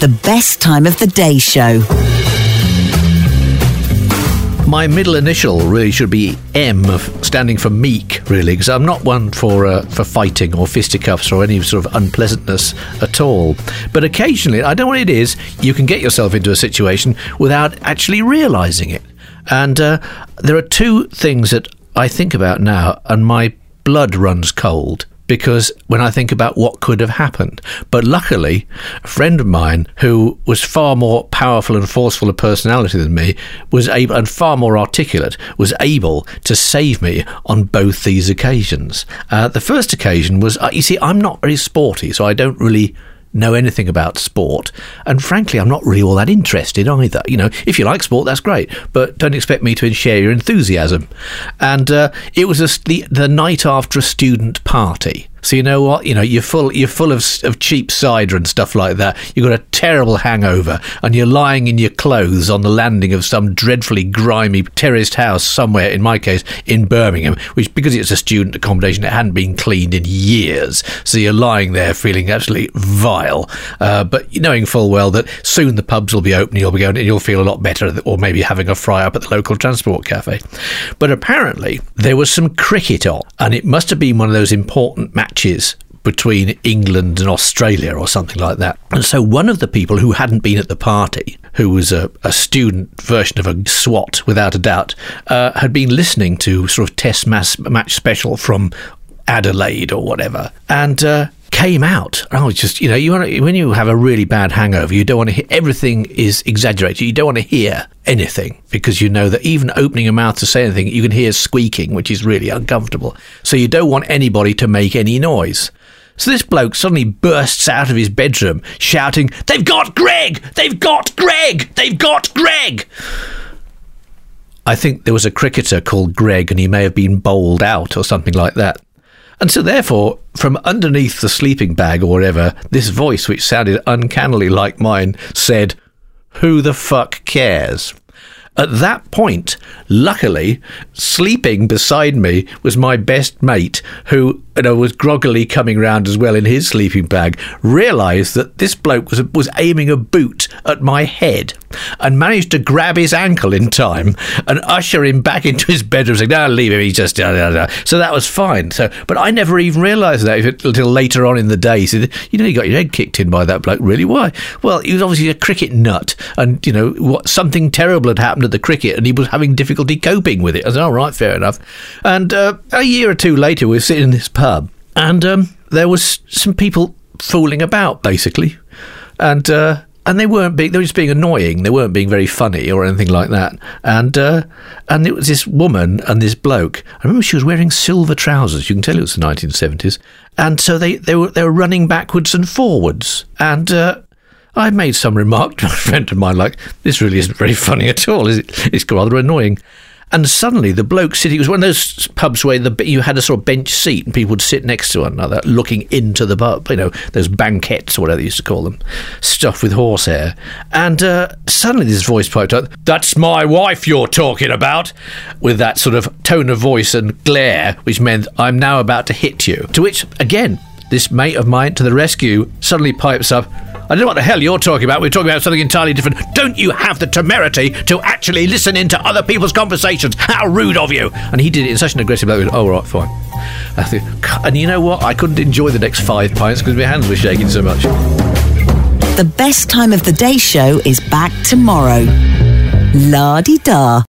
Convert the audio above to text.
The best time of the day show. My middle initial really should be M, standing for meek, really, because I'm not one for uh, for fighting or fisticuffs or any sort of unpleasantness at all. But occasionally, I don't know what it is, you can get yourself into a situation without actually realizing it. And uh, there are two things that I think about now, and my blood runs cold because when I think about what could have happened. But luckily, a friend of mine who was far more powerful and forceful a personality than me was able and far more articulate was able to save me on both these occasions. Uh, the first occasion was, uh, you see, I'm not very sporty, so I don't really know anything about sport. And frankly, I'm not really all that interested either. You know, if you like sport, that's great, but don't expect me to share your enthusiasm. And uh, it was a, the, the night after a student party. So you know what? You know you're full. You're full of of cheap cider and stuff like that. You've got a terrible hangover, and you're lying in your clothes on the landing of some dreadfully grimy terraced house somewhere. In my case, in Birmingham, which because it's a student accommodation, it hadn't been cleaned in years. So you're lying there feeling absolutely vile, uh, but knowing full well that soon the pubs will be open. You'll be going, and you'll feel a lot better, or maybe having a fry up at the local transport cafe. But apparently there was some cricket on, and it must have been one of those important matches matches between England and Australia or something like that. And so one of the people who hadn't been at the party, who was a, a student version of a SWAT without a doubt, uh, had been listening to sort of test match special from Adelaide or whatever. And uh, came out. Oh, I was just, you know, you want to, when you have a really bad hangover, you don't want to hear everything is exaggerated. You don't want to hear anything because you know that even opening your mouth to say anything, you can hear squeaking, which is really uncomfortable. So you don't want anybody to make any noise. So this bloke suddenly bursts out of his bedroom shouting, They've got Greg! They've got Greg! They've got Greg! I think there was a cricketer called Greg and he may have been bowled out or something like that. And so, therefore, from underneath the sleeping bag or whatever, this voice, which sounded uncannily like mine, said, Who the fuck cares? At that point, luckily, sleeping beside me was my best mate, who was groggily coming round as well in his sleeping bag, realised that this bloke was was aiming a boot at my head, and managed to grab his ankle in time and usher him back into his bedroom, saying, "No, leave him. He's just." Da. So that was fine. So, but I never even realised that until later on in the day. He said, "You know, you got your head kicked in by that bloke. Really? Why? Well, he was obviously a cricket nut, and you know what? Something terrible had happened at the cricket, and he was having difficulty coping with it." I said, "All right, fair enough." And uh, a year or two later, we were sitting in this pub, and um, there was some people fooling about, basically, and. Uh, and they weren't being, they were just being annoying. They weren't being very funny or anything like that. And uh, and it was this woman and this bloke. I remember she was wearing silver trousers. You can tell it was the 1970s. And so they, they were they were running backwards and forwards. And uh, I made some remark to a friend of mine like, "This really isn't very funny at all. Is it? It's rather annoying." And suddenly the bloke sitting, it was one of those pubs where the, you had a sort of bench seat and people would sit next to one another looking into the pub, you know, those banquettes or whatever they used to call them, stuffed with horsehair. And uh, suddenly this voice piped up, That's my wife you're talking about, with that sort of tone of voice and glare, which meant I'm now about to hit you. To which, again, this mate of mine to the rescue suddenly pipes up, I don't know what the hell you're talking about. We're talking about something entirely different. Don't you have the temerity to actually listen into other people's conversations? How rude of you! And he did it in such an aggressive way. Oh, right, fine. And you know what? I couldn't enjoy the next five pints because my hands were shaking so much. The best time of the day show is back tomorrow. La di da.